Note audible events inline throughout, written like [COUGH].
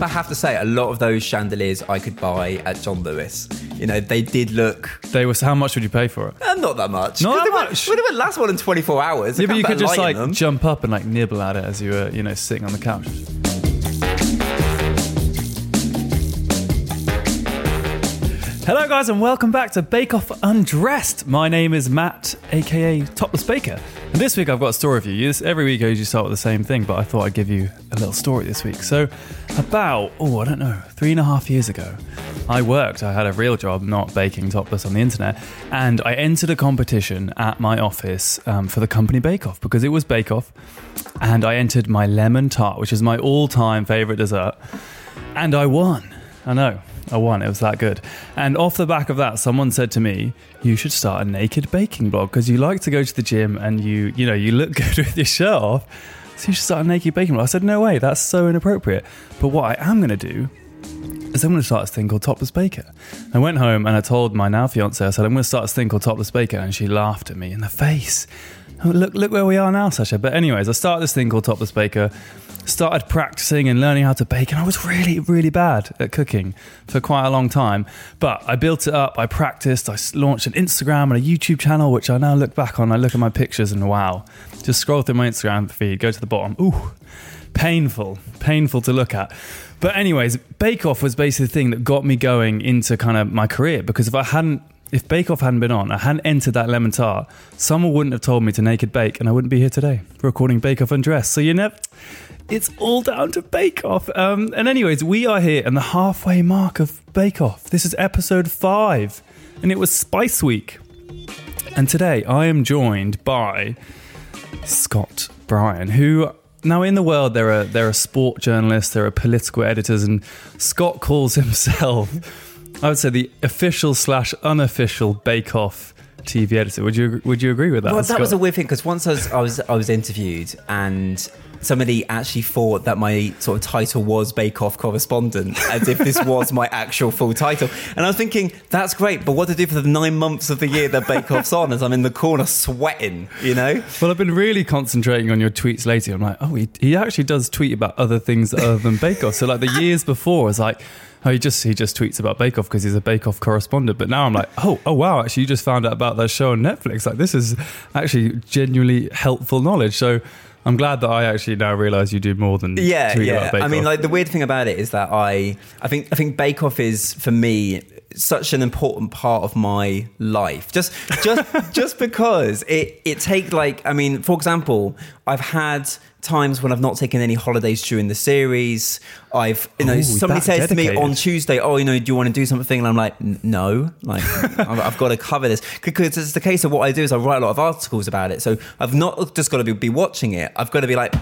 I have to say, a lot of those chandeliers I could buy at John Lewis. You know, they did look They was how much would you pay for it? uh, not that much. Not that much? They won't last more than 24 hours. Yeah, but you could just like them. jump up and like nibble at it as you were, you know, sitting on the couch. Hello, guys, and welcome back to Bake Off Undressed. My name is Matt, aka Topless Baker, and this week I've got a story for you. This, every week I usually start with the same thing, but I thought I'd give you a little story this week. So, about oh, I don't know, three and a half years ago, I worked. I had a real job, not baking topless on the internet, and I entered a competition at my office um, for the company Bake Off because it was Bake Off, and I entered my lemon tart, which is my all-time favorite dessert, and I won. I know. I won. It was that good. And off the back of that, someone said to me, "You should start a naked baking blog because you like to go to the gym and you, you know, you look [LAUGHS] good with your shirt off. So you should start a naked baking blog." I said, "No way. That's so inappropriate." But what I am going to do is I'm going to start this thing called Topless Baker. I went home and I told my now fiance, I said, I'm going to start this thing called Topless Baker. And she laughed at me in the face. Oh, look, look where we are now, Sasha. But, anyways, I started this thing called Topless Baker, started practicing and learning how to bake. And I was really, really bad at cooking for quite a long time. But I built it up, I practiced, I launched an Instagram and a YouTube channel, which I now look back on. I look at my pictures and wow, just scroll through my Instagram feed, go to the bottom. Ooh, painful, painful to look at. But anyways, Bake Off was basically the thing that got me going into kind of my career because if I hadn't if Bake Off hadn't been on, I hadn't entered that lemon tart, someone wouldn't have told me to naked bake and I wouldn't be here today recording Bake Off Undressed. So you never it's all down to Bake Off. Um, and anyways, we are here in the halfway mark of Bake Off. This is episode five, and it was Spice Week. And today I am joined by Scott Bryan, who now in the world there are there are sport journalists, there are political editors, and Scott calls himself, I would say, the official slash unofficial Bake Off TV editor. Would you would you agree with that? Well, that was a weird thing because once I was, I was I was interviewed and somebody actually thought that my sort of title was Bake Off correspondent, as if this [LAUGHS] was my actual full title. And I was thinking, that's great, but what to do for the nine months of the year that Bake Off's on as I'm in the corner sweating, you know? Well, I've been really concentrating on your tweets lately. I'm like, oh, he, he actually does tweet about other things other than Bake Off. So like the years before, I was like, oh, he just he just tweets about Bake Off because he's a Bake Off correspondent. But now I'm like, oh, oh wow, actually, you just found out about that show on Netflix. Like this is actually genuinely helpful knowledge. So. I'm glad that I actually now realise you do more than yeah, tweet yeah. about Bake I mean, Off. like the weird thing about it is that I, I think, I think Bake Off is for me such an important part of my life. Just, just, [LAUGHS] just because it, it take like, I mean, for example, I've had times when I've not taken any holidays during the series. I've, you know, Ooh, somebody says to me on Tuesday, "Oh, you know, do you want to do something?" And I'm like, "No, like [LAUGHS] I've I've got to cover this because it's the case of what I do is I write a lot of articles about it. So I've not just got to be, be watching it. I've got to be like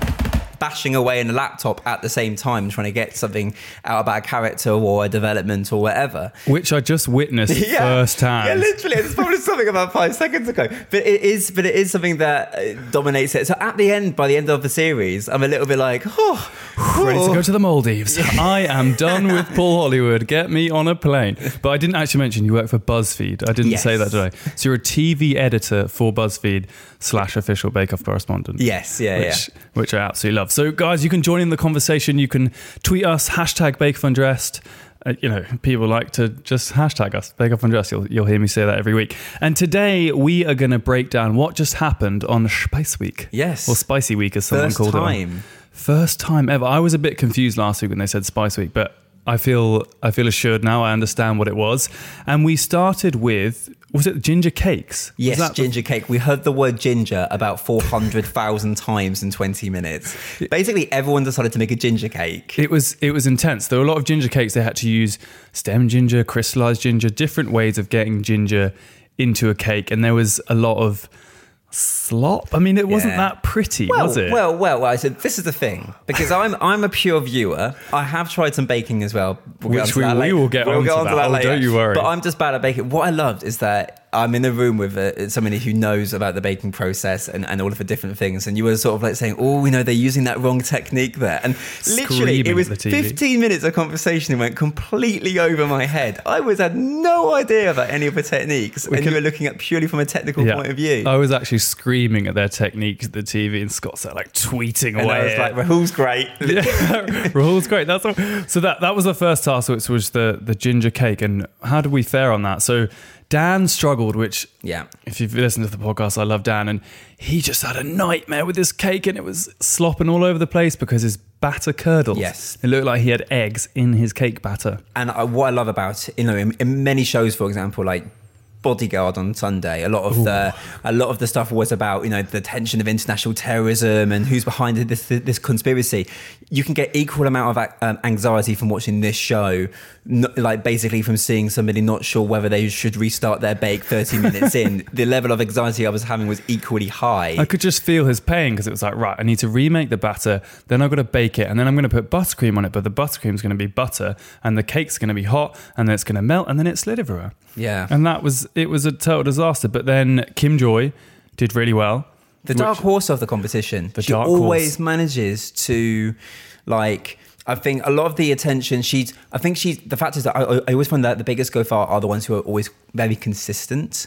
bashing away in a laptop at the same time, trying to get something out about a character or a development or whatever. which I just witnessed [LAUGHS] firsthand. Yeah, literally. It's probably something about five seconds ago. But it is, but it is something that uh, dominates it. So at the end, by the end of the series, I'm a little bit like, oh, ready to go to the Maldives. [LAUGHS] I am done with Paul Hollywood. Get me on a plane. But I didn't actually mention you work for BuzzFeed. I didn't Yes. say that, did I? So you're a TV editor for BuzzFeed slash official Bake Off correspondent. Yes, yeah, which, Which I absolutely love. So guys, you can join in the conversation. You can tweet us hashtag Bake Off Undressed. Uh, you know, people like to just hashtag us, Bake Off Undressed. You'll, you'll hear me say that every week. And today we are going to break down what just happened on Spice Week. Yes. Or Spicy Week, as someone First called it. on- time. First time ever. I was a bit confused last week when they said Spice Week, but I feel I feel assured now. I understand what it was. And we started with was it ginger cakes? Yes, that the- ginger cake. We heard the word ginger about 400,000 [LAUGHS] times in 20 minutes. Basically, everyone decided to make a ginger cake. It was it was intense. There were a lot of ginger cakes. They had to use stem ginger, crystallized ginger, different ways of getting ginger into a cake, and there was a lot of slop. I mean, it wasn't Yeah. that pretty, Well, was it? well, well, well. I said this is the thing because I'm I'm a pure viewer. I have tried some baking as well, We'll Which we- that we will get We'll onto onto that. Oh, later. don't you worry. But I'm just bad at baking. What I loved is that I'm in a room with uh somebody who knows about the baking process and, and all of the different things, and you were sort of like saying, "Oh, we know they're using that wrong technique there," and literally Screaming it was at the TV. 15 minutes of conversation and went completely over my head. I was had no idea about any of the techniques, and can- you were looking at purely from a technical point of view. I was actually screaming at their techniques at the TV, and Scott's there like tweeting and away. I was like, "Rahul's great." [LAUGHS] yeah, [LAUGHS] Rahul's great. That's all. so that that was the first task, which was the the ginger cake. And how did we fare on that? So Dan struggled, which Yeah. if you've listened to the podcast, I love Dan, and he just had a nightmare with this cake, and it was slopping all over the place because his batter curdled. Yes. it looked like he had eggs in his cake batter. And I, what I love about you know in, in many shows, for example, like Bodyguard on Sunday, a lot of the a lot of the stuff was about you know the tension of international terrorism and who's behind this this conspiracy. You can get equal amount of um, anxiety from watching this show, not, like basically from seeing somebody not sure whether they should restart their bake thirty minutes in. [LAUGHS] The level of anxiety I was having was equally high. I could just feel his pain because it was like, right, I need to remake the batter, then I've got to bake it, and then I'm going to put buttercream on it, but the buttercream's going to be butter, and the cake's going to be hot, and then it's going to melt, and then it slid everywhere. Yeah. And that was, it was a total disaster. But then Kim Joy did really well. the which- dark horse of the competition. The she always horse. manages to like. I think a lot of the attention she's. I think she's. The fact is that I, I always find that the biggest go far are the ones who are always very consistent,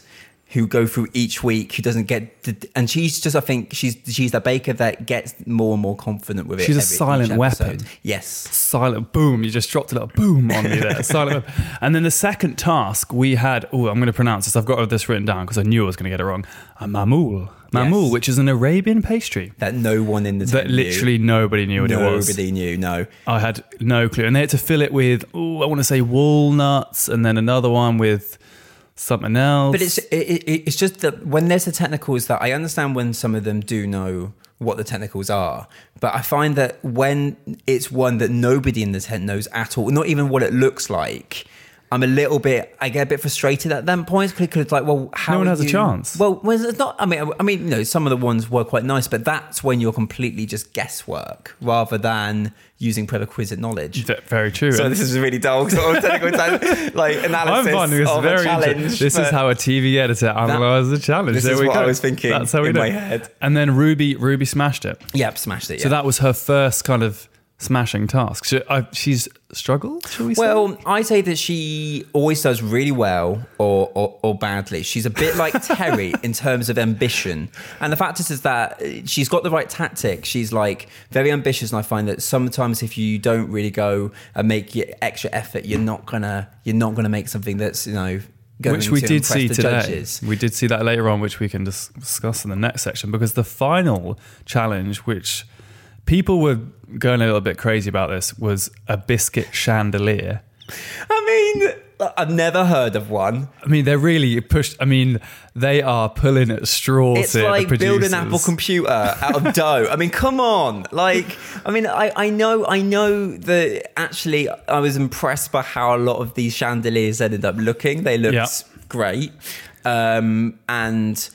who go through each week, who doesn't get. The, and she's just. I think she's she's the baker that gets more and more confident with it. She's a every- silent weapon. Yes. silent boom. You just dropped a little boom on me there. [LAUGHS] silent. And then the second task we had. Oh, I'm going to pronounce this. I've got this written down because I knew I was going to get it wrong. A mamoul. Mamoul, Yes. which is an Arabian pastry That no one in the that knew. literally nobody knew what it was. nobody knew. No. I had no clue. And they had to fill it with, oh, I want to say walnuts, and then another one with something else. But it's it, it, it's just that when there's the technicals that I understand when some of them do know what the technicals are, but I find that when it's one that nobody in the tent knows at all, not even what it looks like. I'm a little bit. I get a bit frustrated at them points because it's like, well, how one are has a chance. Well, well, it's not. I mean, I mean, you know, some of the ones were quite nice, but that's when you're completely just guesswork rather than using prerequisite knowledge. Very true. So this is really dull sort of technical [LAUGHS] time, like I'm analysis finding this of very a challenge. This is how a TV editor analyzes a challenge. this there is we what go. I was thinking That's how we in do my head. And then Ruby, Ruby smashed it. Yep, smashed it. So that was her first kind of smashing task. So I, she's struggled, shall we say? Well, I say that she always does really well or, or, or badly. She's a bit like Terry [LAUGHS] in terms of ambition. And the fact is, is that she's got the right tactic. She's like very ambitious. And I find that sometimes if you don't really go and make your extra effort, you're not gonna, you're not gonna make something that's, you know, going which we to did see today. judges. We did see that later on, which we can dis- discuss in the next section. Because the final challenge, which people were going a little bit crazy about this, was a biscuit chandelier. I mean, I've never heard of one. I mean, they're really pushed. I mean, they are pulling at straws. It's here, like build an. Apple computer out of dough. I mean, come on. Like, I mean, I, I know, I know that actually I was impressed by how a lot of these chandeliers ended up looking. They looked Yeah. great. Um, and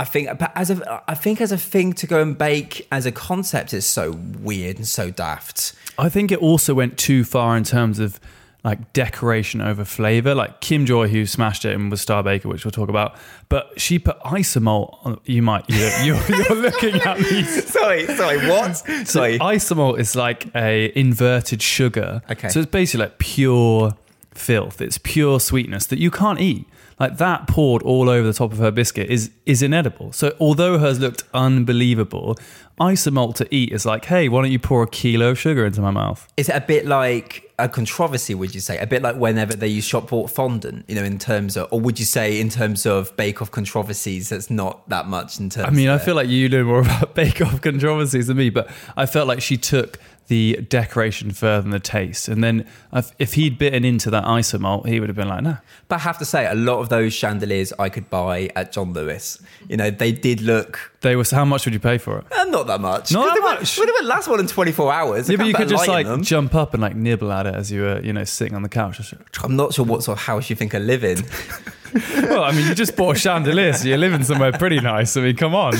I think, but as a, I think as a thing to go and bake as a concept is so weird and so daft. I think it also went too far in terms of like decoration over flavor. Like Kim Joy, who smashed it and was Star Baker, which we'll talk about, but she put isomalt. On, you might you're, you're, [LAUGHS] you're looking at me. Sorry, sorry, what? Sorry. Isomalt is like a inverted sugar. Okay. So it's basically like pure filth. It's pure sweetness that you can't eat. Like that poured all over the top of her biscuit is is inedible. So although hers looked unbelievable, isomalt to eat is like, hey, why don't you pour a kilo of sugar into my mouth? Is it a bit like a controversy, would you say? A bit like whenever they use shop bought fondant, you know, in terms of, or would you say in terms of bake off controversies, that's not that much in terms I mean, I feel like you know more [LAUGHS] about Bake Off controversies than me, but I felt like she took the decoration further than the taste. And then if, if he'd bitten into that isomalt, he would have been like, no. But I have to say, a lot of those chandeliers I could buy at John Lewis. You know, they did look They was how much would you pay for it? uh, not that much. Not that much? Well, they won't last more than 24 hours. Yeah, but you could just like them. jump up and like nibble at it as you were, you know, sitting on the couch. I'm not sure what sort of house you think I live in. [LAUGHS] Well, I mean, you just bought a chandelier, so you're living somewhere pretty nice. I mean, come on.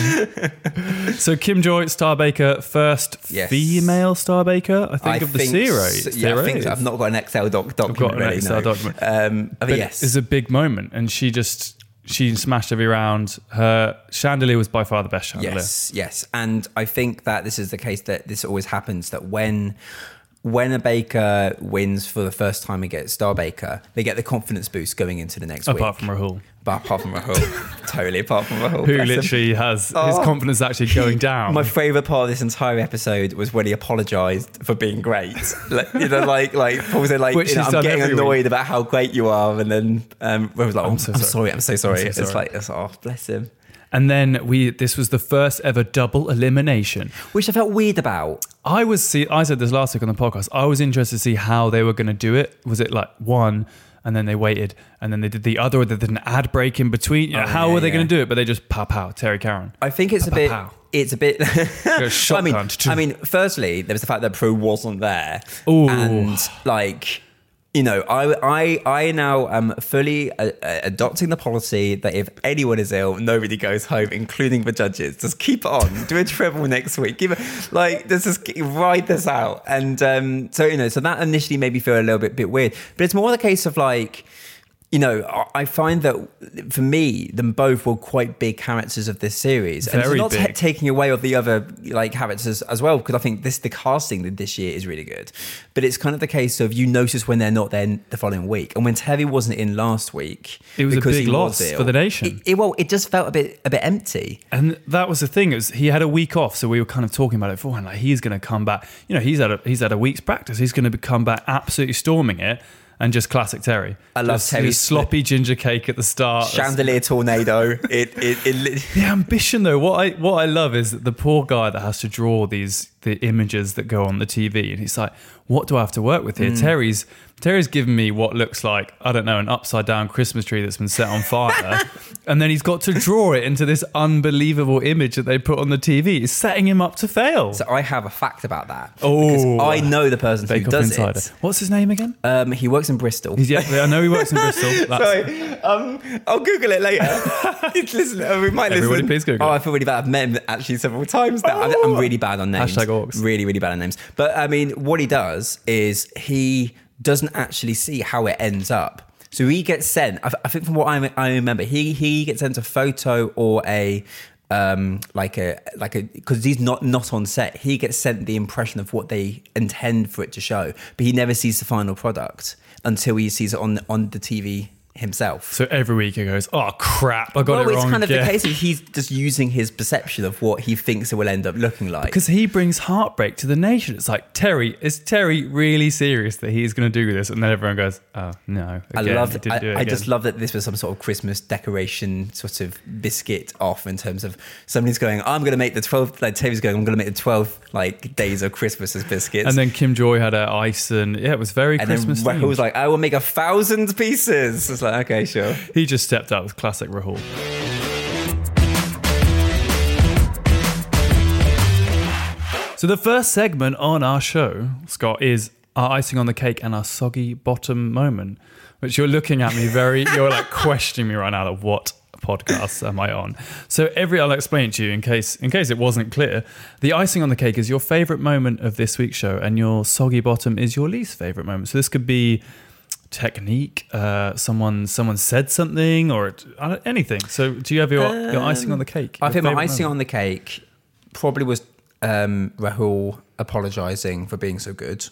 So Kim Joy, Star Baker, first Yes. female Star Baker, I think, of the series. s- Yeah, I think so. I've not got an Excel doc- document got an Excel no. document. Um, but, But yes. it's a big moment, and she just she smashed every round. Her chandelier was by far the best chandelier. Yes, yes, and I think that this is the case that this always happens that when when a baker wins for the first time gets star baker, they get the confidence boost going into the next week. Apart week. from Rahul, but apart from Rahul, [LAUGHS] totally apart from Rahul, who bless him. literally has his Oh. confidence actually going [LAUGHS] down. My favourite part of this entire episode was when he apologised for being great. [LAUGHS] like, you know, like like Paul said, like you know, I'm getting annoyed week. about how great you are, and then um, I was like, oh, I'm, so sorry. sorry. I'm so sorry. I'm so It's sorry. like, it's, oh, bless him. And then we this was the first ever double elimination. Which I felt weird about. I was see. I said this last week on the podcast. I was interested to see how they were going to do it. Was it like one, and then they waited, and then they did the other, or they did an ad break in between? You know, Oh, how yeah, were they going to do it? But they just pow pow Terry Karen. I think it's a bit. pow. It's a bit. [LAUGHS] a I mean. I mean, firstly, there was the fact that Prue wasn't there, Ooh. and like, you know, I, I, I now am fully uh, uh, adopting the policy that if anyone is ill, nobody goes home, including the judges. Just keep it on. Do a treble next week. Give it like let's just ride this out. And um, so you know, so that initially made me feel a little bit bit weird, but it's more the case of like you know, I- find that for me, them both were quite big characters of this series, and Very it's not big. taking away of the other like characters as well. Because I think this the casting this year is really good, but it's kind of the case of you notice when they're not there the following week, and when Terry wasn't in last week, It was a big loss ill, for the nation. It, it- well, it just felt a bit a bit empty. And that was the thing. It was he had a week off, so we were kind of talking about it beforehand. Like he's going to come back. You know, he's had a he's had a week's practice. He's going to come back absolutely storming it, and just classic Terry. I love Just Terry's sloppy ginger cake at the start. Chandelier tornado. It it, it [LAUGHS] The ambition, though, what I what I love is that the poor guy that has to draw these the images that go on the TV, and he's like, "What do I have to work with Mm. here?" Terry's Terry's given me what looks like I don't know an upside down Christmas tree that's been set on fire, [LAUGHS] and then he's got to draw it into this unbelievable image that they put on the TV. It's setting him up to fail. So I have a fact about that. Oh. because I know the person who Bake does Insider. it. What's his name again? Um, he works in Bristol. He's yeah, I know he works in Bristol. [LAUGHS] That's, Sorry, um, I'll Google it later. [LAUGHS] listen, uh, we might Everybody listen. please Google Oh. I feel really bad. I've met him actually several times now. I'm- I'm really bad on names. Hashtag orcs. Really, really bad on names. But I mean, what he does is he doesn't actually see how it ends up. So he gets sent. I, I think from what I, I remember, he he gets sent a photo or a um like a like a because he's not not on set. He gets sent the impression of what they intend for it to show, but he never sees the final product until he sees it on on the TV himself. so every week he goes, "Oh crap, I got well, it it's wrong." kind of again." the case of he's just using his perception of what he thinks it will end up looking like. because he brings heartbreak to the nation. It's like Terry is Terry really serious that he's going to do this, and then everyone goes, "Oh no!" I love it. I, I just love that this was some sort of Christmas decoration sort of biscuit off in terms of somebody's going, I'm going to make the 12, like Terry's going, I'm going to make the 12 like days of Christmas as biscuits. And then Kim Joy had her ice, and yeah, it was very and Christmas. then was like, I will make a thousand pieces. It's like, okay, sure. [LAUGHS] he just stepped up with classic Rahul. So the first segment on our show, Scott, is our icing on the cake and our soggy bottom moment, which you're looking at me very, you're like [LAUGHS] questioning me right now. That what podcast am I on? So every, I'll explain to you in case, in case it wasn't clear. The icing on the cake is your favorite moment of this week's show, and your soggy bottom is your least favorite moment. So this could be technique, uh, someone, someone said something, or anything. So do you have your, your icing on the cake? I think my icing moment? on the cake probably was um, Rahul apologizing for being so good.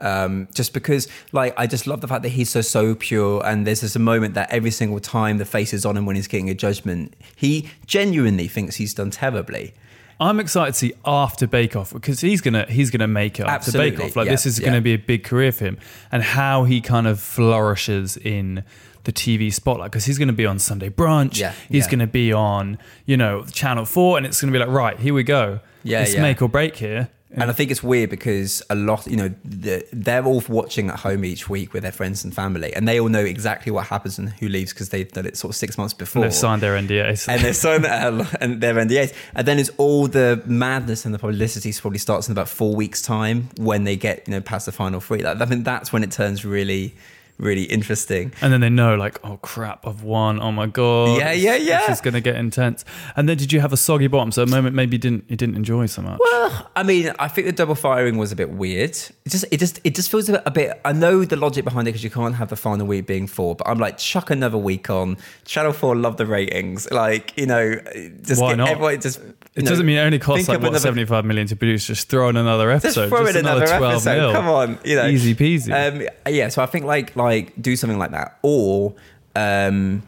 Um, just because, like, I just love the fact that he's so so pure, and there's this moment that every single time the face is on him when he's getting a judgment, he genuinely thinks he's done terribly. I'm excited to see after Bake Off because he's gonna he's gonna make it after Bake Off. Like yeah, this is yeah. gonna be a big career for him, and how he kind of flourishes in the TV spotlight because he's gonna be on Sunday Brunch. Yeah, he's yeah. gonna be on you know Channel Four, and it's gonna be like right here we go. Yeah, it's yeah. make or break here. And I think it's weird because a lot, you know, the, they're all watching at home each week with their friends and family, and they all know exactly what happens and who leaves because they've done it sort of six months before. They've signed their NDAs. and they're signed uh, and their NDAs, and then it's all the madness and the publicity probably starts in about four weeks' time when they get you know past the final three. Like, I think that's when it turns really, really interesting. and then they know, like, oh crap, I've won. Oh my god. Yeah, yeah, yeah. This is going to get intense. And then did you have a soggy bottom? So a moment maybe you didn't you didn't enjoy so much. Well, I mean, I think the double firing was a bit weird. It just, it just, it just feels a bit. A bit I know the logic behind it because you can't have the final week being four, but I'm like, chuck another week on. Channel Four love the ratings. Like, you know, just Why get not? everyone just. It doesn't mean it only costs like what another- seventy five million to produce. Just throw in another episode. Just throw in another, episode. mil. Come on, you know, easy peasy. Um, yeah, so I think like like do something like that, or um,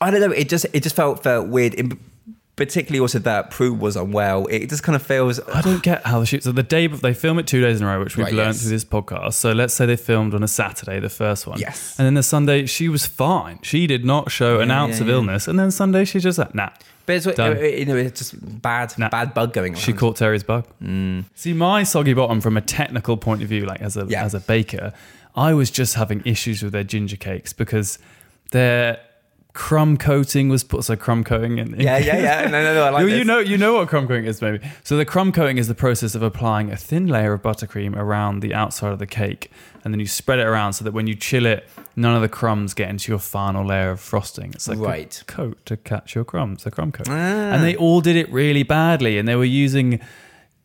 I don't know. It just it just felt felt weird. In, particularly also that Prue was unwell. It just kind of feels. I don't get how the shoot. So the day they film it two days in a row, which we've Right, learned yes. through this podcast. So let's say they filmed on a Saturday, the first one. Yes. And then the Sunday, she was fine. She did not show an ounce yeah, of yeah. illness. And then Sunday, she's just like, nah. But it's, Done. Uh, you know, it's just bad Nah. bad bug going on. She caught Terry's bug. Mm. See, my soggy bottom from a technical point of view, like as a Yeah. as a baker, I was just having issues with their ginger cakes because their crumb coating was put. So crumb coating and Yeah, yeah, yeah. No, no, no. I like you, you know, you know what crumb coating is, maybe. So the crumb coating is the process of applying a thin layer of buttercream around the outside of the cake, and then you spread it around so that when you chill it, none of the crumbs get into your final layer of frosting. It's like Right. a coat to catch your crumbs, a crumb coat. Ah. And they all did it really badly, and they were using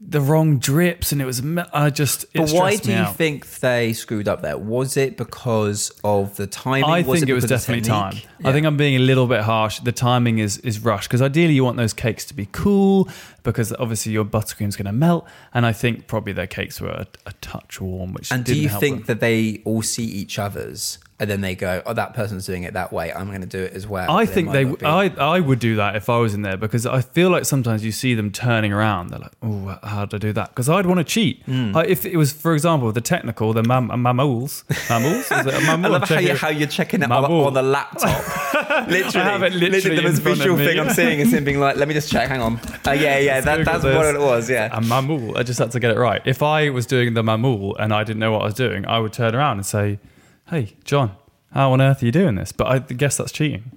the wrong drips, and it was. I just. It But why do you out. think they screwed up there? Was it because of the timing? I think it was definitely time. technique? I think I'm being a little bit harsh. The timing is is rushed because ideally you want those cakes to be cool because obviously your buttercream's going to melt, and I think probably their cakes were a, a touch warm, which And do you think them. that they all see each other's and then they go, "Oh, that person's doing it that way. I'm going to do it as well." I But think they. be. I I would do that if I was in there because I feel like sometimes you see them turning around. They're like, "Oh, how did I do that?" Because I'd want to cheat. Hmm. I, if it was, for example, the technical, the mam, mammals, mammals, is it a [LAUGHS] mammal? I love how, you, how you're checking it on, Mammal. on the laptop. [LAUGHS] literally, have it literally the most in front of visual thing I'm seeing is him being like, "Let me just check. Hang on." [LAUGHS] Uh, yeah, yeah, that, that's this. what it was. Yeah. a mamul. I just had to get it right. If I was doing the mamul and I didn't know what I was doing, I would turn around and say, "Hey, Jon, how on earth are you doing this?" But I guess that's cheating.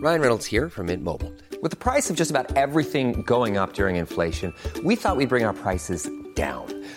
Ryan Reynolds here from Mint Mobile. With the price of just about everything going up during inflation, we thought we'd bring our prices down.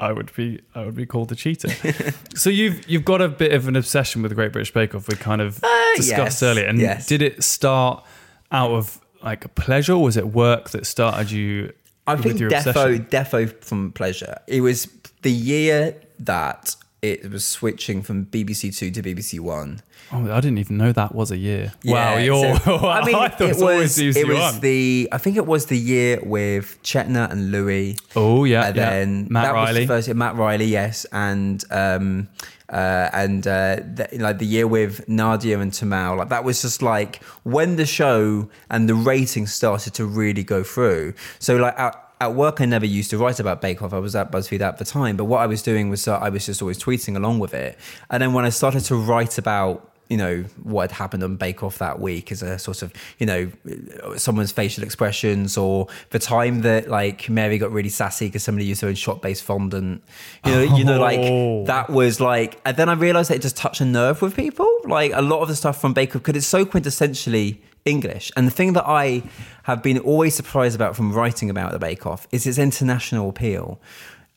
I would be. I would be called a cheater. [LAUGHS] so you've you've got a bit of an obsession with the Great British Bake Off. We kind of uh, discussed yes, earlier. And yes. did it start out of like a pleasure? Or was it work that started you? I think defo obsession? defo from pleasure. It was the year that it was switching from BBC Two to BBC One. Oh, I didn't even know that was a year. wow, you're. so- wow, I [LAUGHS] mean, thought it was it was the I think it was the year with Chetna and Luis. Oh, yeah, and yeah. then Matt that was Riley. the first year, Matt Riley, yes, and um, uh, and uh, the, like the year with Nadia and Tamal, like that was just like when the show and the ratings started to really go through. So like. At, at work, I never used to write about Bake Off. I was at BuzzFeed at the time, but what I was doing was uh, I was just always tweeting along with it. And then when I started to write about you know what had happened on Bake Off that week as a sort of you know someone's facial expressions or the time that like Mary got really sassy because somebody used her own shot based fondant you know you know Oh. like that was like and then I realized that it just touched a nerve with people like a lot of the stuff from Bake Off because it's so quintessentially English and the thing that I have been always surprised about from writing about the Bake Off is its international appeal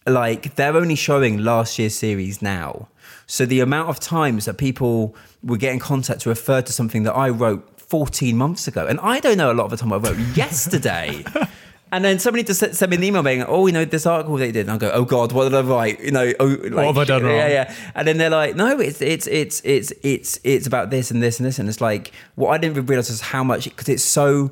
like they're only showing last year's series now. So the amount of times that people would get in contact to refer to something that I wrote 14 months ago, and I don't know a lot of the time I wrote [LAUGHS] yesterday. And then somebody just sent me an email being, oh, you know, this article they did. And I go, oh God, what did I write? You know, oh, like, have I done Yeah, wrong? yeah. yeah. And then they're like, no, it's it's it's it's it's it's about this and this and this. And it's like what I didn't even realize is how much because it's so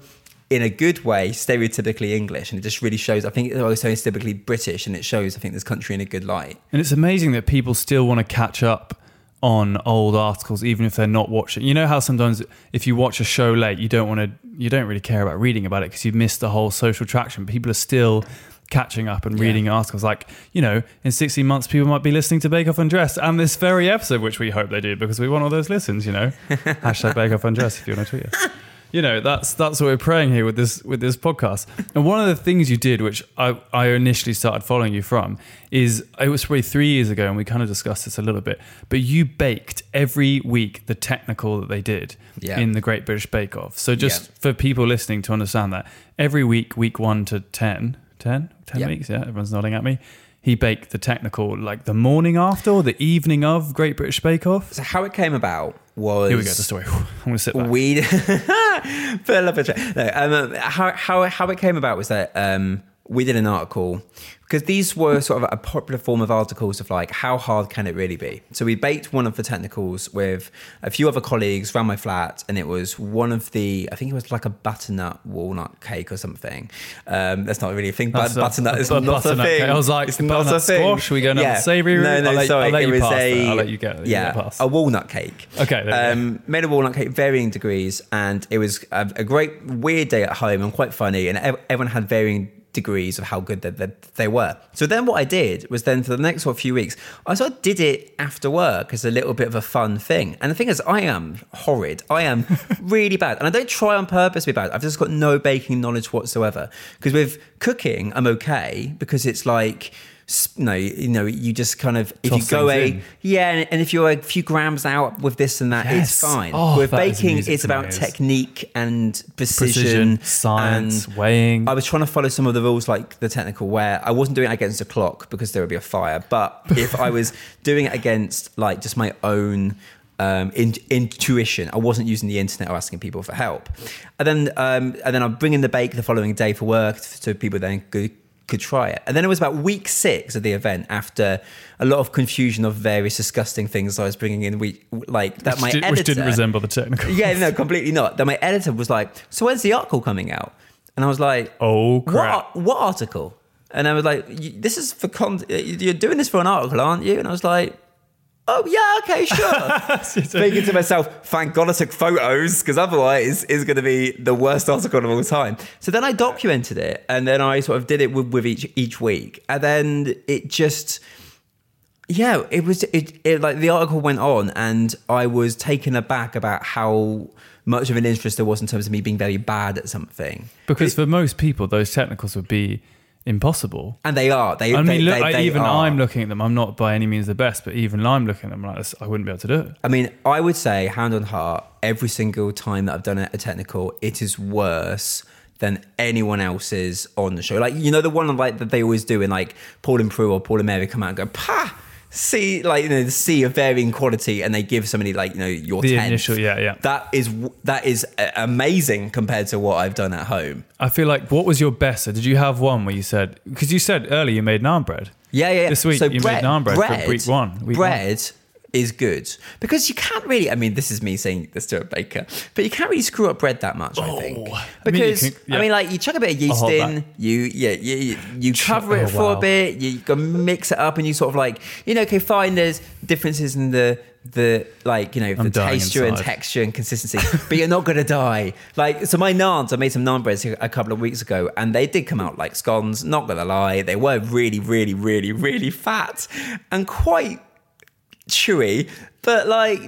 in a good way stereotypically English, and it just really shows. I think it's also stereotypically British, and it shows. I think this country in a good light. And it's amazing that people still want to catch up on old articles, even if they're not watching. You know how sometimes if you watch a show late, you don't want to, you don't really care about reading about it because you've missed the whole social traction. People are still catching up and reading articles. Like, you know, in 16 months, people might be listening to Bake Off Undressed and this very episode, which we hope they do because we want all those listens, you know. [LAUGHS] Hashtag Bake Off Undressed if you want to tweet us. You know, that's that's what we're praying here with this with this podcast. And one of the things you did, which I, I initially started following you from, is it was probably three years ago, and we kind of discussed this a little bit. But you baked every week the technical that they did Yeah. in the Great British Bake Off. So just Yeah. for people listening to understand that, every week, week one to 10, 10, 10 Yeah. weeks, yeah, everyone's nodding at me. He baked the technical like the morning after or the evening of Great British Bake Off. So how it came about was Here we go, the story. [LAUGHS] I'm to sit back. we [LAUGHS] put a. No, um, how how how it came about was that um, we did an article because these were sort of a popular form of articles of like how hard can it really be. So we baked one of the technicals with a few other colleagues around my flat, and it was one of the I think it was like a butternut walnut cake or something. Um, that's not really a thing. But That's a- butternut is a not a thing. cake. I was like, it's not a butternut thing. squash? We going down the savoury route? No, no, I'll let- sorry. I'll let it you was pass a that. I'll let you get- yeah pass. a walnut cake. Okay, go. Um, made a walnut cake, varying degrees, and it was a, a great weird day at home and quite funny. And ev- everyone had varying degrees of how good they, they, they were. So then what I did was then for the next sort of few weeks, I sort of did it after work as a little bit of a fun thing. And the thing is, I am horrid. I am [LAUGHS] really bad, and I don't try on purpose to be bad. I've just got no baking knowledge whatsoever. Because with cooking, I'm okay because it's like. No, you know, you just kind of if Toss you go a in. yeah, and, and if you're a few grams out with this and that, Yes. it's fine. Oh, with baking, it's about technique and precision, Precision, science, and weighing. I was trying to follow some of the rules, like the technical, where I wasn't doing it against a clock because there would be a fire. But [LAUGHS] if I was doing it against like just my own um, in, intuition, I wasn't using the internet or asking people for help. And then, um, and then I'm bringing the bake the following day for work, so people then could, could try it. And then it was about week six of the event, after a lot of confusion of various disgusting things I was bringing in. Week like that, which, my did, editor, which didn't resemble the technical. yeah, no, [LAUGHS] completely not. Then my editor was like, "So when's the article coming out?" And I was like, Oh, crap. What, what article?" And I was like, "This is for con. You're doing this for an article, aren't you?" And I was like. Oh yeah, okay, sure. [LAUGHS] Thinking to myself, thank God I took photos because otherwise it's going to be the worst article of all time. So then I documented it, and then I sort of did it with, with each each week, and then it just yeah, it was it, it like the article went on, and I was taken aback about how much of an interest there was in terms of me being very bad at something. Because for most people, those technicals would be impossible. And they are. They. I they, mean, look, they, I, they even are. I'm looking at them. I'm not by any means the best, but even I'm looking at them like I wouldn't be able to do it. I mean, I would say, hand on heart, every single time that I've done a technical, it is worse than anyone else's on the show. Like, you know, the one like that they always do in like Paul and Prue or Paul and Mary come out and go, pa, see, like, you know, the sea of varying quality, and they give somebody like, you know, your The 10th. initial- yeah, yeah. That is that is uh, amazing compared to what I've done at home. I feel like, what was your best? So did you have one where you said, because you said earlier you made naan bread. Yeah, yeah. yeah. This week you made naan bread for week one. Week bread is good because you can't really. I mean, this is me saying this to a baker, but you can't really screw up bread that much. I think oh, I mean, you because I mean, like you chuck a bit of yeast in, that. you yeah, you you, cover oh, it for wow. a bit, you go mix it up, and you sort of like you know, okay, fine. There's differences in the the like you know the I'm dying texture and texture and consistency, but you're not gonna die. Like so, my naans. I made some naan breads a couple of weeks ago, and they did come out like scones. Not gonna lie, they were really, really, really, really fat and quite chewy, but like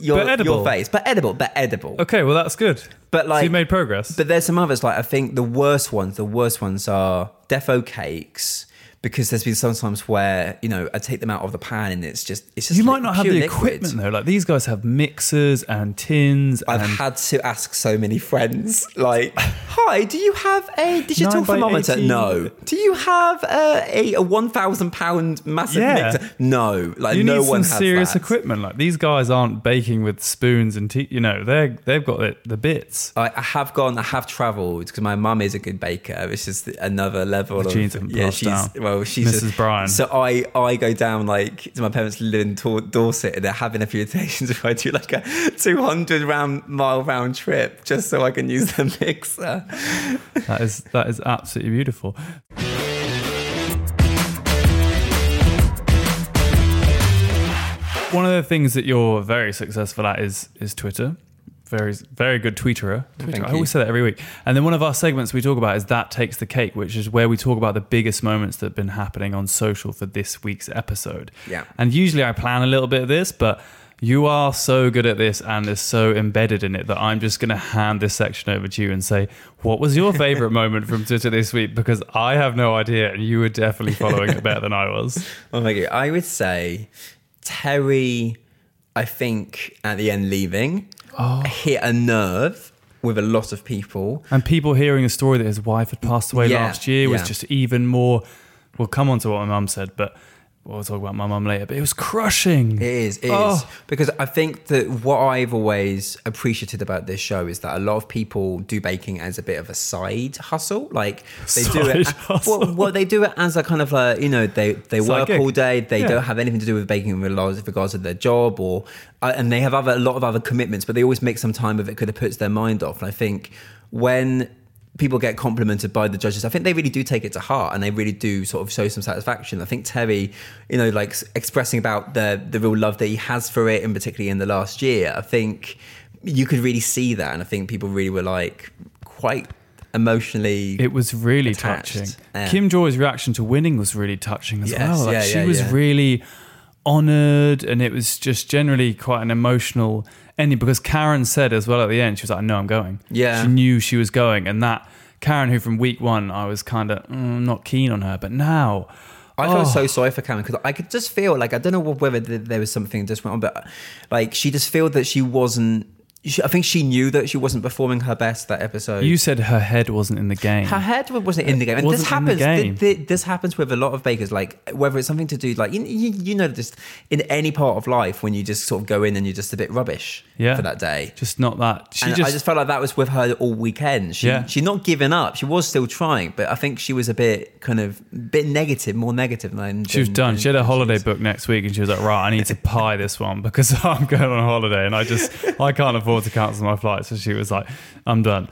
your But your face, but edible, but edible. Okay, well, that's good. But So like you made progress. But there's some others like I think the worst ones. The worst ones are defo cakes because there's been sometimes where you know I take them out of the pan and it's just it's just You might not have the liquid. equipment though. Like these guys have mixers and tins. I've and had to ask so many friends, like, [LAUGHS] "Hi, do you have a digital thermometer? 18. No. Do you have a, a, a one thousand pound massive Yeah. mixer? No. Like you no need one some has serious that. equipment. Like these guys aren't baking with spoons and tea. You know, they they've got the, the bits. I, I have gone. I have travelled because my mum is a good baker. It's just another level The of yeah. She's down. well, she's Mrs. just- Bryan. So I I go down like to my parents live in Tor- Dorset and they're having a few [LAUGHS] occasions where I do like a two hundred round mile round trip just so I can use the mixer. [LAUGHS] That is that is absolutely beautiful. One of the things that you're very successful at is is Twitter. Very very good tweeterer. Thank I always you. say that every week. And then one of our segments we talk about is that takes the cake, which is where we talk about the biggest moments that have been happening on social for this week's episode. Yeah. And usually I plan a little bit of this, but you are so good at this and is so embedded in it that I'm just going to hand this section over to you and say, what was your favorite [LAUGHS] moment from Twitter this week? Because I have no idea, and you were definitely following it better than I was. [LAUGHS] Oh my god! I would say Terry. I think at the end leaving Oh. hit a nerve with a lot of people. And people hearing a story that his wife had passed away Yeah, last year was yeah. just even more. We'll come on to what my mum said, but we'll talk about my mum later. But it was crushing. It is, it is. Oh. Because I think that what I've always appreciated about this show is that a lot of people do baking as a bit of a side hustle. Like they do it, Side hustle. well, well, they do it as a kind of like you know they they Side work gig. all day. They Yeah. don't have anything to do with baking with regards with regards to their job or uh, and they have other a lot of other commitments. But they always make some time of it because it puts their mind off. And I think when people get complimented by the judges, I think they really do take it to heart and they really do sort of show some satisfaction. I think Terry, you know, like expressing about the the real love that he has for it, and particularly in the last year, I think you could really see that, and I think people really were like quite emotionally. It was really attached. touching. Yeah. Kim Joy's reaction to winning was really touching as Yes, well. Like yeah, she yeah, was really honored, and it was just generally quite an emotional ending because Karen said as well at the end, she was like, "No, I'm going." Yeah. she knew she was going, and that Karen, who from week one I was kind of mm, not keen on her, but now. I felt Oh. so sorry for Karen because I could just feel like I don't know whether there was something just went on, but like she just felt that she wasn't. She, I think she knew that she wasn't performing her best that episode. You said her head wasn't in the game. Her head wasn't in the game, and this wasn't in the happens. thi- thi- This happens with a lot of bakers. Like whether it's something to do, like you, you, you know, just in any part of life when you just sort of go in and you're just a bit rubbish Yeah. for that day. Just not that. She and just, I just felt like that was with her all weekend. She Yeah. she's not giving up. She was still trying, but I think she was a bit kind of bit negative, more negative than She was than- done. than- She had a holiday was. book next week, and she was like, "Right, I need to pie this one because [LAUGHS] I'm going on holiday, and I just I can't afford [LAUGHS] to cancel my flight." So she was like, "I'm done."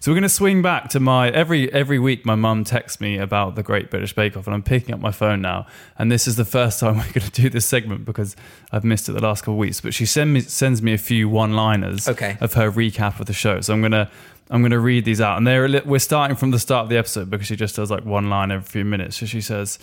So we're going to swing back to my every every week. My mum texts me about the Great British Bake Off, and I'm picking up my phone now. And this is the first time [LAUGHS] we're going to do this segment because I've missed it the last couple of weeks. But she send me sends me a few one-liners Okay. of her recap of the show. So I'm gonna I'm gonna read these out, and they're we're starting from the start of the episode because she just does like one line every few minutes. So she says.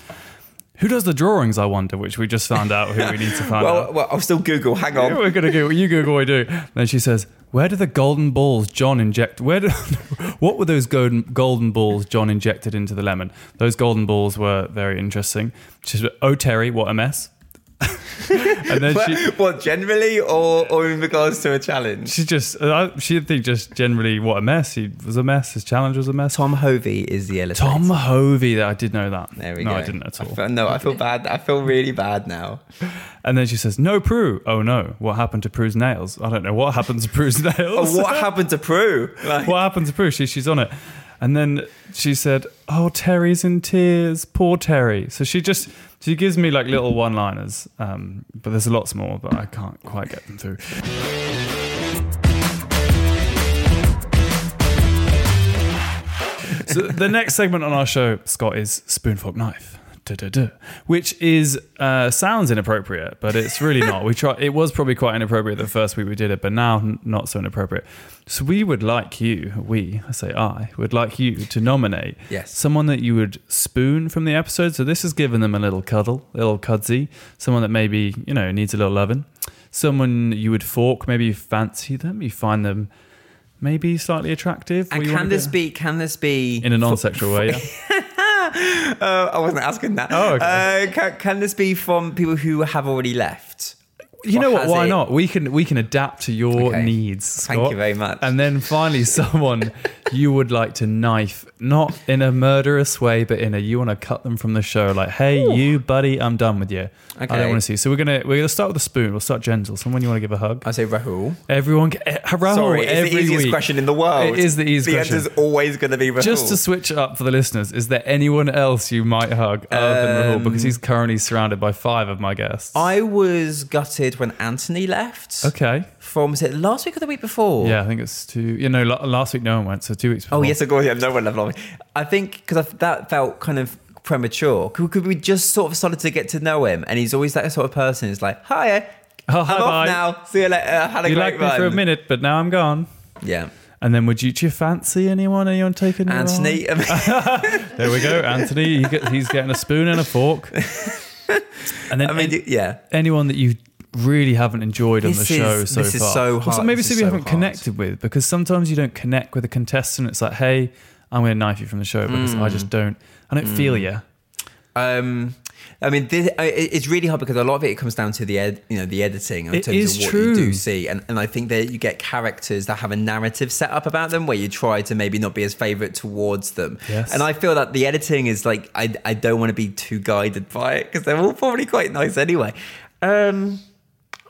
Who does the drawings? I wonder, which we just found out. Who we need to find out. Well, well, I'll still Google. Hang on. Yeah, [LAUGHS] we're gonna go. You Google, I do. Then she says, "Where do the golden balls Jon inject? Where do, [LAUGHS] what were those golden golden balls Jon injected into the lemon? Those golden balls were very interesting." She said, "Oh Terry, what a mess." And then she what generally, or or in regards to a challenge? she just uh, she'd think just generally what a mess. He was a mess. His challenge was a mess. Tom Hovey is the elevator. Tom Hovey. That I did know that. There we no, go. I didn't at all. I feel, no, I feel bad. I feel really bad now. And then she says, "No, Prue. Oh no, what happened to Prue's nails? I don't know what happened to Prue's [LAUGHS] nails. Oh, what happened to Prue? Like, what happened to Prue? She, she's on it. And then she said, "Oh, Terry's in tears. Poor Terry." So she just she gives me like little one-liners, um, but there's lots more, but I can't quite get them through. so the next segment on our show, Scott, is spoon fork knife. Which is uh, sounds inappropriate, but it's really not. We try. It was probably quite inappropriate the first week we did it, but now n- not so inappropriate. So we would like you, we, I say I, would like you to nominate Yes. someone that you would spoon from the episode. So this has given them a little cuddle, a little cudsy. Someone that maybe you know needs a little loving. Someone you would fork. Maybe you fancy them. You find them maybe slightly attractive. And can this be? Can this be in a non-sexual way? Yeah. [LAUGHS] [LAUGHS] Uh, I wasn't asking that. Oh, okay. Uh, can, can this be from people who have already left? You know what? Why it- not? We can we can adapt to your Okay. needs. Thank you very much. And then finally, [LAUGHS] someone you would like to knife, not in a murderous way, but in a you want to cut them from the show. Like, hey, you buddy, I'm done with you. I don't want to see. you. So we're gonna we're gonna start with a spoon. We'll start gentle. Someone you want to give a hug. I say Rahul. Everyone, eh, Rahul, Sorry, it's the easiest week. question in the world. It is the easiest the question. answer's always going to be Rahul. Just to switch it up for the listeners, is there anyone else you might hug other than Rahul? Because he's currently surrounded by five of my guests. Um, I was gutted when Anthony left. okay. From was it last week or the week before? Yeah, I think it's two. You know, last week no one went, so two weeks oh, before. Oh yes, of course. Yeah, no one left. Long. I think because that felt kind of premature. Could, we just sort of started to get to know him? And he's always that sort of person. Who's like, hi, eh? Oh, I'm hi, off bye. now. See you later. Had a You great liked me for a minute, but now I'm gone. Yeah, And then would you, do you fancy anyone? Anyone taking Anthony. [LAUGHS] There we go, Anthony. He get, he's getting a spoon and a fork. [LAUGHS] And then I mean, an- yeah. anyone that you really haven't enjoyed on This the show is- so this is far. so Or hard. maybe This is you so haven't hard. connected with because sometimes you don't connect with a contestant. It's like, hey, I'm going to knife you from the show because I Mm. just don't. I don't feel you. Um, I mean, this, it's really hard because a lot of it comes down to the ed, you know, the editing in It terms is of what true. you do see, and and I think that you get characters that have a narrative set up about them where you try to maybe not be as favourite towards them. Yes. And I feel that the editing is like I I don't want to be too guided by it because they're all probably quite nice anyway. Um,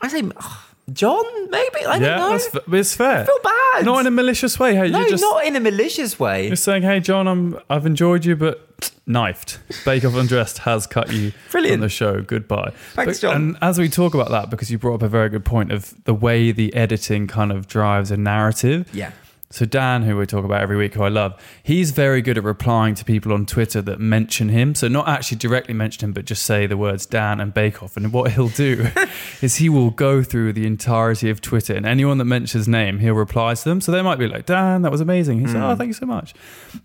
I say ugh, Jon, maybe I Yeah, don't know. that's, it's fair. I feel bad. Not in a malicious way. Hey, no, you just not in a malicious way. You're saying, "Hey, Jon, I'm I've enjoyed you, but knifed. Bake Off Undressed has cut you Brilliant. from the show. Goodbye." Thanks, But- Jon. And as we talk about that, because you brought up a very good point of the way the editing kind of drives a narrative. Yeah. So Dan, who we talk about every week, who I love, he's very good at replying to people on Twitter that mention him. So not actually directly mention him, but just say the words Dan and Bake Off. And what he'll do [LAUGHS] is he will go through the entirety of Twitter, and anyone that mentions his name, he'll reply to them. So they might be like, Dan, that was amazing. He said, Oh, hmm. thank you so much.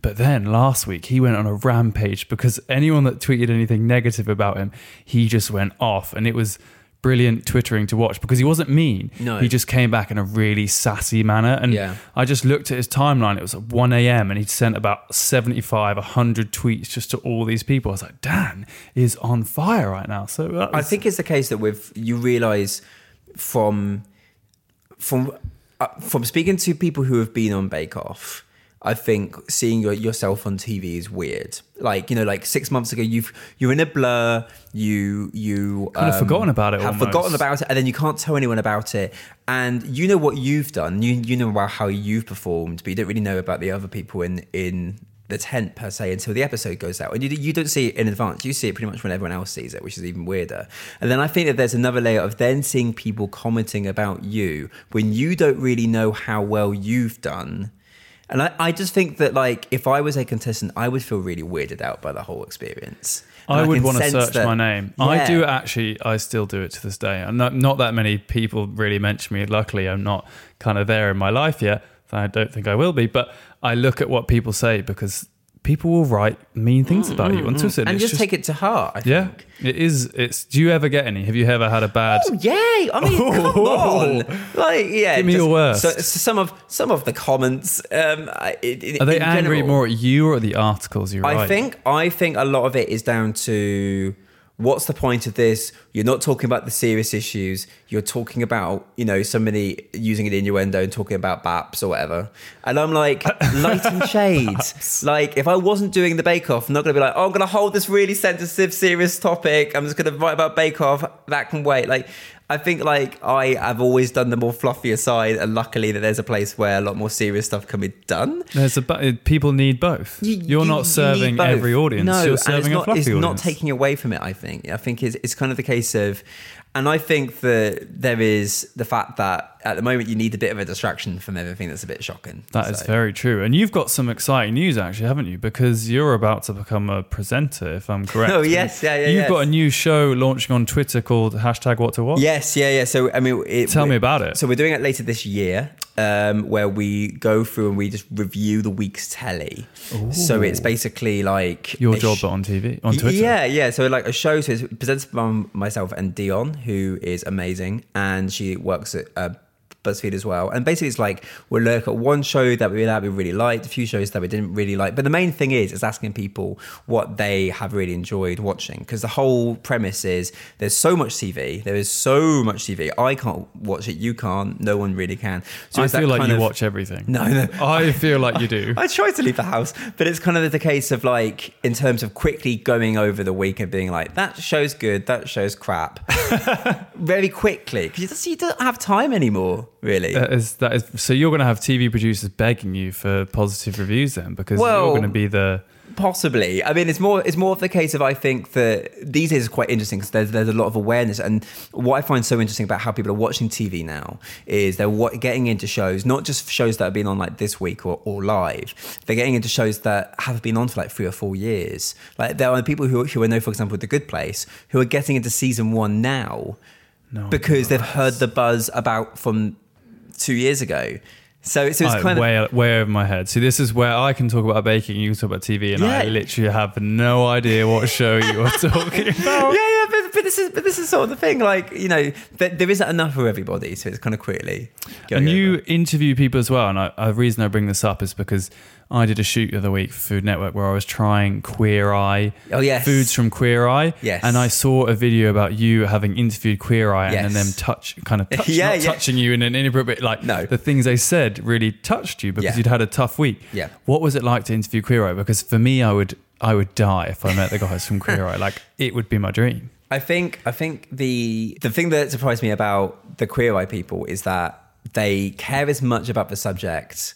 But then last week he went on a rampage because anyone that tweeted anything negative about him, he just went off, and it was. Brilliant twittering to watch because he wasn't mean. No. He just came back in a really sassy manner. And Yeah. I just looked at his timeline. It was at 1 a.m. and he'd sent about 75, 100 tweets just to all these people. I was like, Dan is on fire right now. So that I think it's the case that with you realize from from uh, from speaking to people who have been on Bake Off. I think seeing your, yourself on TV is weird. Like you know, like six months ago, you've you're in a blur. You you Kind of um, forgotten about it Have almost. forgotten about it, and then you can't tell anyone about it. And you know what you've done. You you know about how you've performed, but you don't really know about the other people in in the tent per se until the episode goes out, and you you don't see it in advance. You see it pretty much when everyone else sees it, which is even weirder. And then I think that there's another layer of then seeing people commenting about you when you don't really know how well you've done. And I, I just think that like if I was a contestant, I would feel really weirded out by the whole experience. And I would want to search that- my name. I do actually. I still do it to this day. And not, not that many people really mention me. Luckily, I'm not kind of there in my life yet. I don't think I will be. But I look at what people say because people will write mean things mm, about you mm, on Twitter. Mm. and it's just, take it to heart. I Yeah, think. it is. It's. Do you ever get any? Have you ever had a bad? Oh, yay! I mean, [LAUGHS] come on, like yeah. Give me your worst. So, so some of some of the comments. Um, I- in- in- Are they angry general, more at you or at the articles you write? I think I think a lot of it is down to what's the point of this? You're not talking about the serious issues. You're talking about you know somebody using an innuendo and talking about BAPs or whatever. And I'm like [LAUGHS] light and shades. like if I wasn't doing the Bake Off, I'm not going to be like, oh, I'm going to hold this really sensitive, serious topic. I'm just going to write about Bake Off. That can wait. Like. I think like I have always done the more fluffier side, and luckily that there's a place where a lot more serious stuff can be done. There's a bu- uh, people need both. You- are you- not serving every audience. No, You're and serving it's a not, fluffy it's audience. not taking away from it. I think. I think it's, it's kind of the case of, and I think that there is the fact that at the moment you need a bit of a distraction from everything that's a bit shocking. That is So- very true. And you've got some exciting news, actually, haven't you? Because you're about to become a presenter, if I'm [LAUGHS] oh, correct. Oh, yes. Yeah, yeah, You've yes. got a new show launching on Twitter called hashtag what to watch. Yes, yeah, yeah. So I mean, it, Tell me about it. So we're doing it later this year, um, where we go through and we just review the week's telly. So it's basically like Your job, sh- but on TV, on Twitter. Yeah, yeah. So like a show, so it's presented by myself and Dion, who is amazing, and she works at a BuzzFeed as well. And basically, it's like we'll look at one show that we that we really liked, a few shows that we didn't really like. But the main thing is, is asking people what they have really enjoyed watching. Because the whole premise is there's so much TV, there is so much TV. I can't watch it, you can't, no one really can. So I feel like you of- watch everything. No, no. I feel like you do. [LAUGHS] I try to leave the house, but it's kind of the case of like, in terms of quickly going over the week and being like, that show's good, that show's crap, [LAUGHS] very quickly because you don't have time anymore, really. That is that is so you're going to have TV producers begging you for positive reviews then because Well- you're going to be the Possibly. I mean, it's more it's more of the case of I think that these days is quite interesting because there's there's a lot of awareness, and what I find so interesting about how people are watching TV now is they're wa- getting into shows, not just shows that have been on like this week or, or live. They're getting into shows that have been on for like three or four years. Like there are people who who I know, for example, The Good Place, who are getting into season one now no because they've heard the buzz about from two years ago. So, so it's I- kind of way way over my head. See, this is where I can talk about baking, you can talk about TV, and I literally have no idea what show you are [LAUGHS] talking about. yeah, yeah, this is but this is sort of the thing. Like you know, th- there isn't enough for everybody, so it's kind of quickly. going And you over. interview people as well. And I, the reason I bring this up is because I did a shoot the other week for Food Network where I was trying Queer Eye Oh, yes. foods from Queer Eye. Yes. And I saw a video about you having interviewed Queer Eye and then them touch, kind of [LAUGHS] touch, Yeah, not yeah. touching you in an inappropriate, like No. the things they said really touched you because Yeah. you'd had a tough week. Yeah. What was it like to interview Queer Eye? Because for me, I would, I would die if I met the guys from Queer Eye. Like it would be my dream. I think I think the the thing that surprised me about the queer eye people is that they care as much about the subject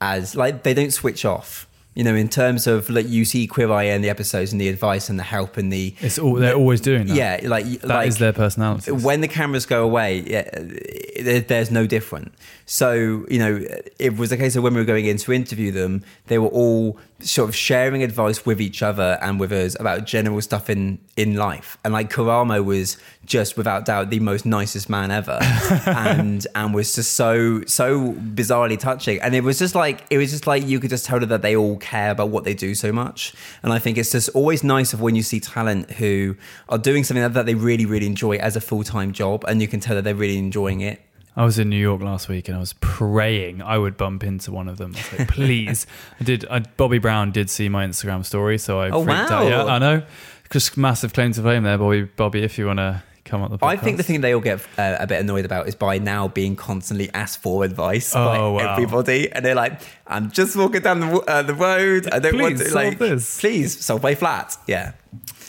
as like they don't switch off. You know, in terms of like you see queer eye in the episodes and the advice and the help and the It's all, they're always doing that. yeah, like That is like their personality. when the cameras go away, yeah, there's no different. So, you know, it was a case of when we were going in to interview them, they were all sort of sharing advice with each other and with us about general stuff in, in life. And like Karamo was just without doubt the most nicest man ever. [LAUGHS] And and was just so so bizarrely touching. And it was just like it was just like you could just tell that they all care about what they do so much. And i think it's just always nice of when you see talent who are doing something that, that they really really enjoy as a full-time job and you can tell that they're really enjoying it I was in New York last week and I was praying I would bump into one of them. I was like, please. [LAUGHS] I did. I, Bobby Berk did see my Instagram story, so I Oh, freaked wow. out. Yeah, I know. Just massive claim to fame there, Bobby. Bobby, if you want to come on the podcast. I think the thing they all get uh, a bit annoyed about is by now being constantly asked for advice by Oh, wow. everybody, and they're like, "I'm just walking down the, uh, the road. I don't want Please to solve like this." please Subway flat." Yeah,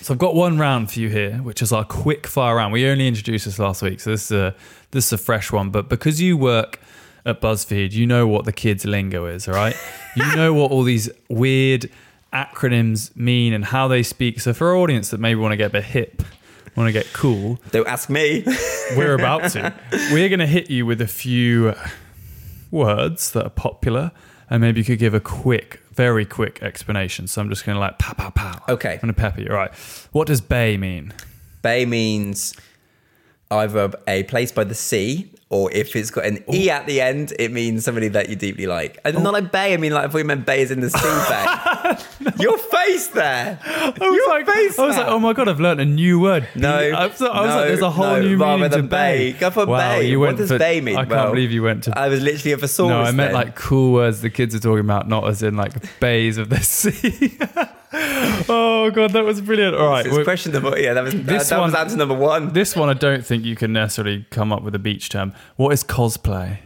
So I've got one round for you here, which is our quick fire round. We only introduced this last week, so this is a this is a fresh one. But because you work at BuzzFeed, you know what the kids' lingo is, all right? you [LAUGHS] know what all these weird acronyms mean and how they speak. So for our audience that maybe want to get a bit hip, want to get cool, don't ask me. we're [LAUGHS] about to. We're going to hit you with a few words that are popular, and maybe you could give a quick, very quick explanation. So I'm just going to like pow, pow, pow. Okay. I'm going to pepper you. All right. What does bay mean? Bay means either a place by the sea, or if it's got an e at the end, it means somebody that you deeply like. And not like bay. I mean, like if we meant bay is in the sea [LAUGHS] bay. Your face there. I was Your like, face I was like, oh my god, I've learned a new word. No, I was, I was no, like, there's a whole no, new rather meaning to than bay. Go for wow, bay. You What went does for, bay mean? I can't Well, believe you went to. I was literally a thesaurus. no, I meant then. like cool words the kids are talking about, not as in like bays of the [LAUGHS] sea. [LAUGHS] oh god, that was brilliant. All right, This is question number. Yeah, that was This that, that was answer number one. this one I don't think you can necessarily come up with a beach term. What is cosplay?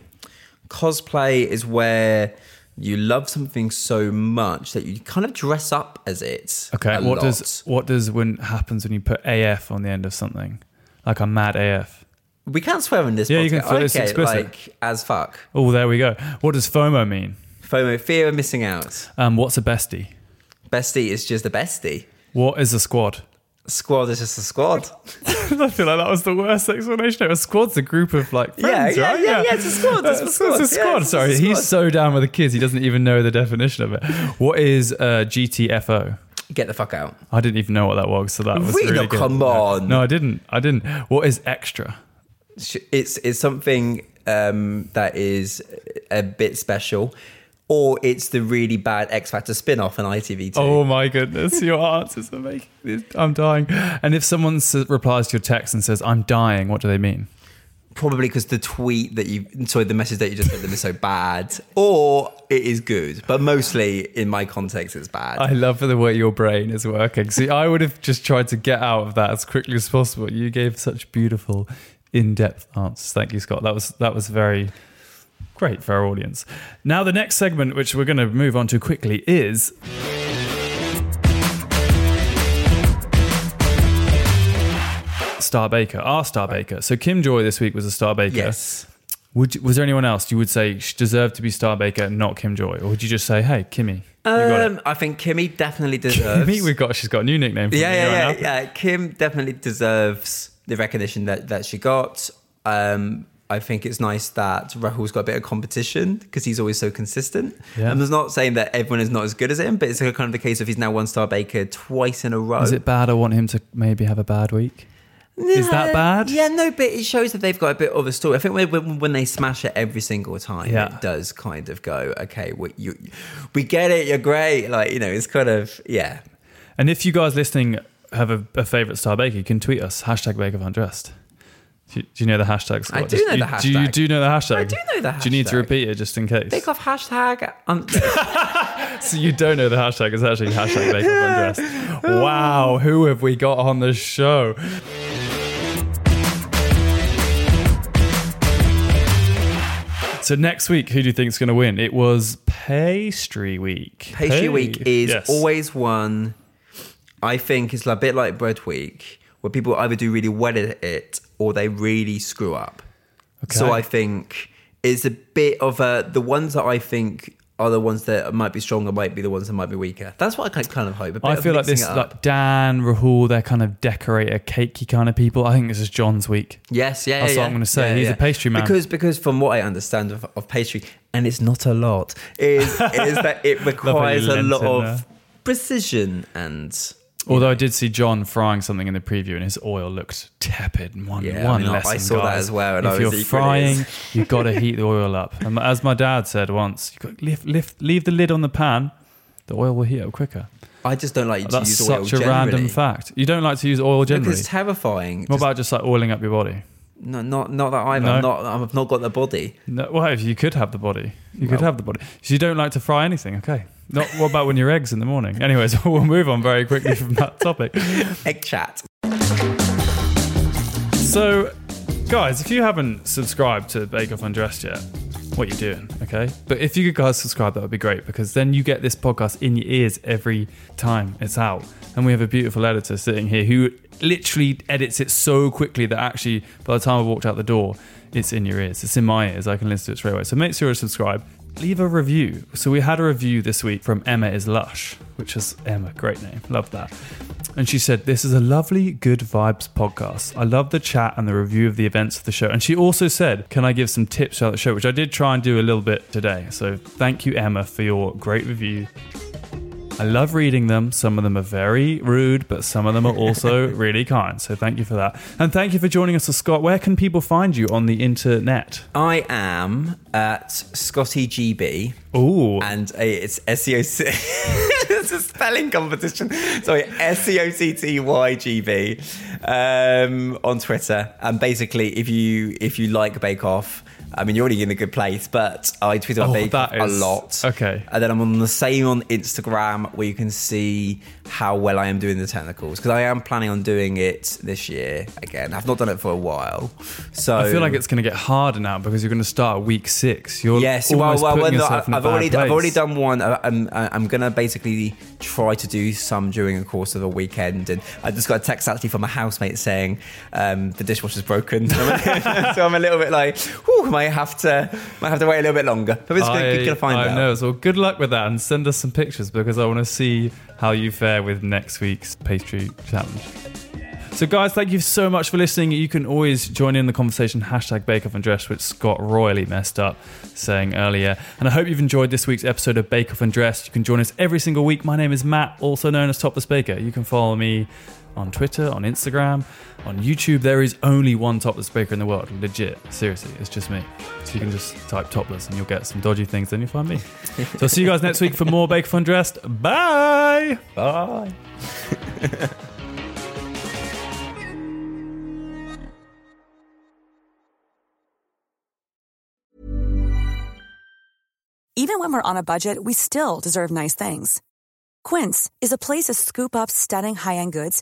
Cosplay is where you love something so much that you kind of dress up as it. Okay, what lot. does what does when happens when you put AF on the end of something? Like I'm mad AF. we can't swear in this? Yeah, you can podcast. swear, it's Okay, explicit. like as fuck. Oh, there we go. What does FOMO mean? FOMO, fear of missing out. Um, what's a bestie? Bestie is just a bestie. What is a squad? Squad is just a squad. [LAUGHS] I feel like that was the worst explanation. A squad's a group of like Yeah, friends, yeah, right? yeah, yeah, it's a squad, it's a squad, [LAUGHS] It's a yeah, squad. it's a Sorry, squad. he's so down with the kids, he doesn't even know the definition of it. What is uh, GTFO? Get the fuck out. I didn't even know what that was, so that was Really? really good. Come No. on. No, I didn't. I didn't. What is extra? It's it's something um, that is a bit special, or it's the really bad X Factor spin off on ITV2. Oh my goodness, your answers are making this. I'm dying. And if someone replies to your text and says, I'm dying, what do they mean? probably because the tweet that you, sorry, the message that you just sent them is so bad, or it is good. But mostly, in my context, it's bad. I love the way your brain is working. See, I would have just tried to get out of that as quickly as possible. You gave such beautiful, in-depth answers. Thank you, Scott. That was that was very great for our audience. Now, the next segment, which we're going to move on to quickly, is Star Baker, our Star Baker. So Kim Joy this week was a Star Baker. yes. Would you- was there anyone else you would say deserved to be Star Baker, not Kim Joy, or would you just say, "Hey, Kimmy, Um. I think Kimmy definitely deserves. Kimmy, we've got. She's got a new nickname. For yeah, yeah, yeah, yeah. Kim definitely deserves the recognition that, that she got. Um, I think it's nice that Rahul's got a bit of competition because he's always so consistent. Yeah. And I'm not saying that everyone is not as good as him, but it's kind of the case of he's now one star baker twice in a row. Is it bad? I want him to maybe have a bad week. Is that bad? Yeah, no, but it shows that they've got a bit of a story. I think when, when, when they smash it every single time, Yeah. it does kind of go, okay, we, you, we get it, you're great. Like, you know, it's kind of, yeah. And if you guys listening have a, a favorite Star Baker, you can tweet us hashtag Bake Off Undressed. Do you, do you know the hashtag? Scott? I do know you, the Do you do know the hashtag? I do know the hashtag. Do you need to repeat it just in case? Bake off hashtag. Un- [LAUGHS] [LAUGHS] So you don't know the hashtag. It's actually hashtag Bake Off Undressed. Wow, who have we got on the show? So next week, who do you think is going to win? It was Pastry Week. Pastry Hey. week is Yes. always one. I think it's a bit like bread week, where people either do really well at it or they really screw up. So I think it's a bit of a the ones that I think are the ones that might be stronger might be the ones that might be weaker. That's what I kind- kind of hope. a bit I feel like this, like Dan, Rahul, they're kind of decorator, cakey kind of people. I think this is Jon's week. Yes, yeah, That's yeah, what I'm gonna say. Yeah, He's yeah. a pastry man. Because because from what I understand of, of pastry, and it's not a lot, is [LAUGHS] is that it requires a lot of precision and. Although I did see Jon frying something in the preview, and his oil looked tepid. One, Yeah, I one mean, I- I lesson, saw that guys. as well, and if I was you're equally frying, as- you've got to heat the oil up. And as my dad said once, you got lift, lift, leave the lid on the pan. The oil will heat up quicker. I just don't like to That's use oil such a random fact. You don't like to use oil generally. Because it's terrifying. what Just- about just like oiling up your body? no, not not that either. No? I'm not. I've not got the body. No, well, if you could have the body, you could Well- have the body. So you don't like to fry anything, okay? Not what about when your eggs in the morning? Anyways, [LAUGHS] we'll move on very quickly from that topic. Egg chat. So, guys, if you haven't subscribed to Bake Off Undressed yet, what you doing? Okay, but if you could guys subscribe, that would be great because then you get this podcast in your ears every time it's out, and we have a beautiful editor sitting here who literally edits it so quickly that actually by the time I walked out the door, it's in your ears. It's in my ears. I can listen to it straight away. So make sure to subscribe. Leave a review. So we had a review this week from Emma is Lush, which is Emma, great name, love that. And she said, This is a lovely, good vibes podcast. I love the chat and the review of the events of the show. And she also said, Can I give some tips about the show? Which I did try and do a little bit today. So thank you, Emma, for your great review. I love reading them. Some of them are very rude, but some of them are also [LAUGHS] really kind. So thank you for that. And thank you for joining us, Scott. Where can people find you on the internet? I am at Scotty GB, Ooh. and uh, it's S E O C. [LAUGHS] It's a spelling competition. Sorry, S E O C T Y G B um, on Twitter. And basically, if you if you like Bake Off. I mean, you're already in a good place, but I tweet about Oh, Bake a is- lot. okay. And then I'm on the same on Instagram where you can see how well I am doing the technicals because I am planning on doing it this year again. I've not done it for a while, so I feel like it's going to get harder now because you're going to start week six. You're Yes, well, well, well, no, yourself in a I've already, I've already done one. I- I'm, I'm gonna basically try to do some during the course of a weekend, and I just got a text actually from a housemate saying um, the dishwasher's broken, [LAUGHS] so I'm, a little bit like, whew, might have to, might have to wait a little bit longer. But it's I, gonna, gonna find I out. know. So good luck with that, and send us some pictures because I want to see how you fare with next week's pastry challenge. So, guys, thank you so much for listening. You can always join in the conversation hashtag Bake Off Undressed, which Scott royally messed up saying earlier. And I hope you've enjoyed this week's episode of Bake Off Undressed. You can join us every single week. My name is Matt, also known as Topless Baker. You can follow me on Twitter, on Instagram, on YouTube. There is only one topless baker in the world. Legit. Seriously, it's just me. So you can just type topless and you'll get some dodgy things, then you'll find me. [LAUGHS] so I'll see you guys next week for more Bake Off Undressed. Bye. Bye. Even when we're on a budget, we still deserve nice things. Quince is a place to scoop up stunning high end goods